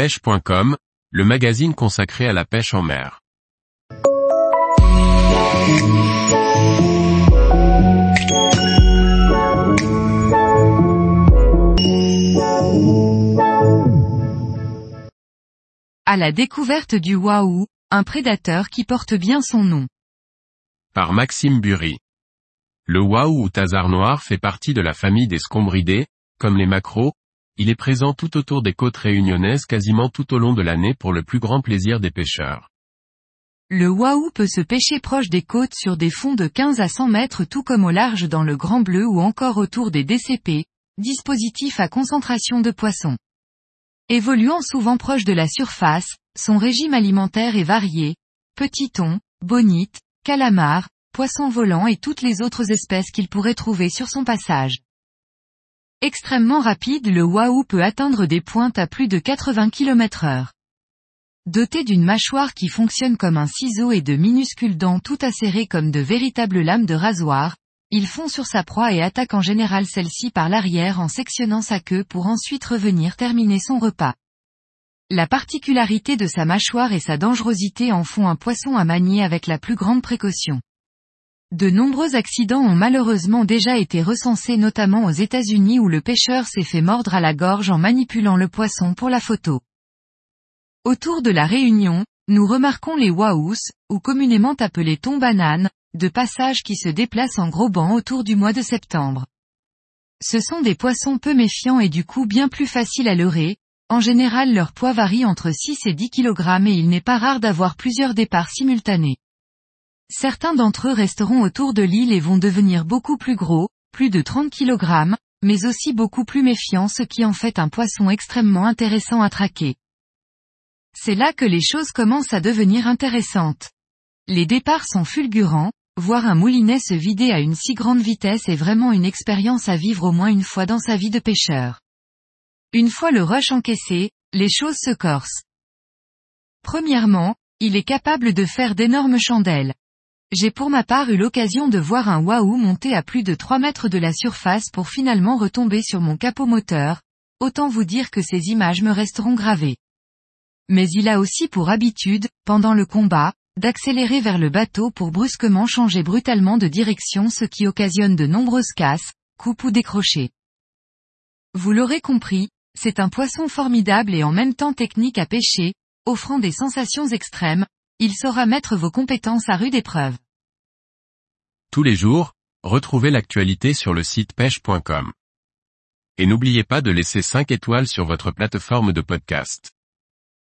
pêche.com, le magazine consacré à la pêche en mer. À la découverte du Wahoo, un prédateur qui porte bien son nom. Par Maxime Bury. Le Wahoo ou Tazar noir fait partie de la famille des scombridés, comme les macros, il est présent tout autour des côtes réunionnaises quasiment tout au long de l'année pour le plus grand plaisir des pêcheurs. Le Wahoo peut se pêcher proche des côtes sur des fonds de 15 à 100 mètres tout comme au large dans le Grand Bleu ou encore autour des DCP, dispositifs à concentration de poissons. Évoluant souvent proche de la surface, son régime alimentaire est varié. Petit thon, bonite, calamar, poissons volants et toutes les autres espèces qu'il pourrait trouver sur son passage. Extrêmement rapide le Wahoo peut atteindre des pointes à plus de 80 km heure. Doté d'une mâchoire qui fonctionne comme un ciseau et de minuscules dents tout acérées comme de véritables lames de rasoir, il fond sur sa proie et attaque en général celle-ci par l'arrière en sectionnant sa queue pour ensuite revenir terminer son repas. La particularité de sa mâchoire et sa dangerosité en font un poisson à manier avec la plus grande précaution. De nombreux accidents ont malheureusement déjà été recensés notamment aux États-Unis où le pêcheur s'est fait mordre à la gorge en manipulant le poisson pour la photo. Autour de la Réunion, nous remarquons les wahoos, ou communément appelés thon bananes, de passage qui se déplacent en gros bancs autour du mois de septembre. Ce sont des poissons peu méfiants et du coup bien plus faciles à leurrer, en général leur poids varie entre 6 et 10 kg et il n'est pas rare d'avoir plusieurs départs simultanés. Certains d'entre eux resteront autour de l'île et vont devenir beaucoup plus gros, plus de 30 kg, mais aussi beaucoup plus méfiants ce qui en fait un poisson extrêmement intéressant à traquer. C'est là que les choses commencent à devenir intéressantes. Les départs sont fulgurants, voir un moulinet se vider à une si grande vitesse est vraiment une expérience à vivre au moins une fois dans sa vie de pêcheur. Une fois le rush encaissé, les choses se corsent. Premièrement, il est capable de faire d'énormes chandelles. J'ai pour ma part eu l'occasion de voir un Wahoo monter à plus de 3 mètres de la surface pour finalement retomber sur mon capot moteur, autant vous dire que ces images me resteront gravées. Mais il a aussi pour habitude, pendant le combat, d'accélérer vers le bateau pour brusquement changer brutalement de direction ce qui occasionne de nombreuses casses, coupes ou décrochés. Vous l'aurez compris, c'est un poisson formidable et en même temps technique à pêcher, offrant des sensations extrêmes, il saura mettre vos compétences à rude épreuve. Tous les jours, retrouvez l'actualité sur le site pêche.com. Et n'oubliez pas de laisser 5 étoiles sur votre plateforme de podcast.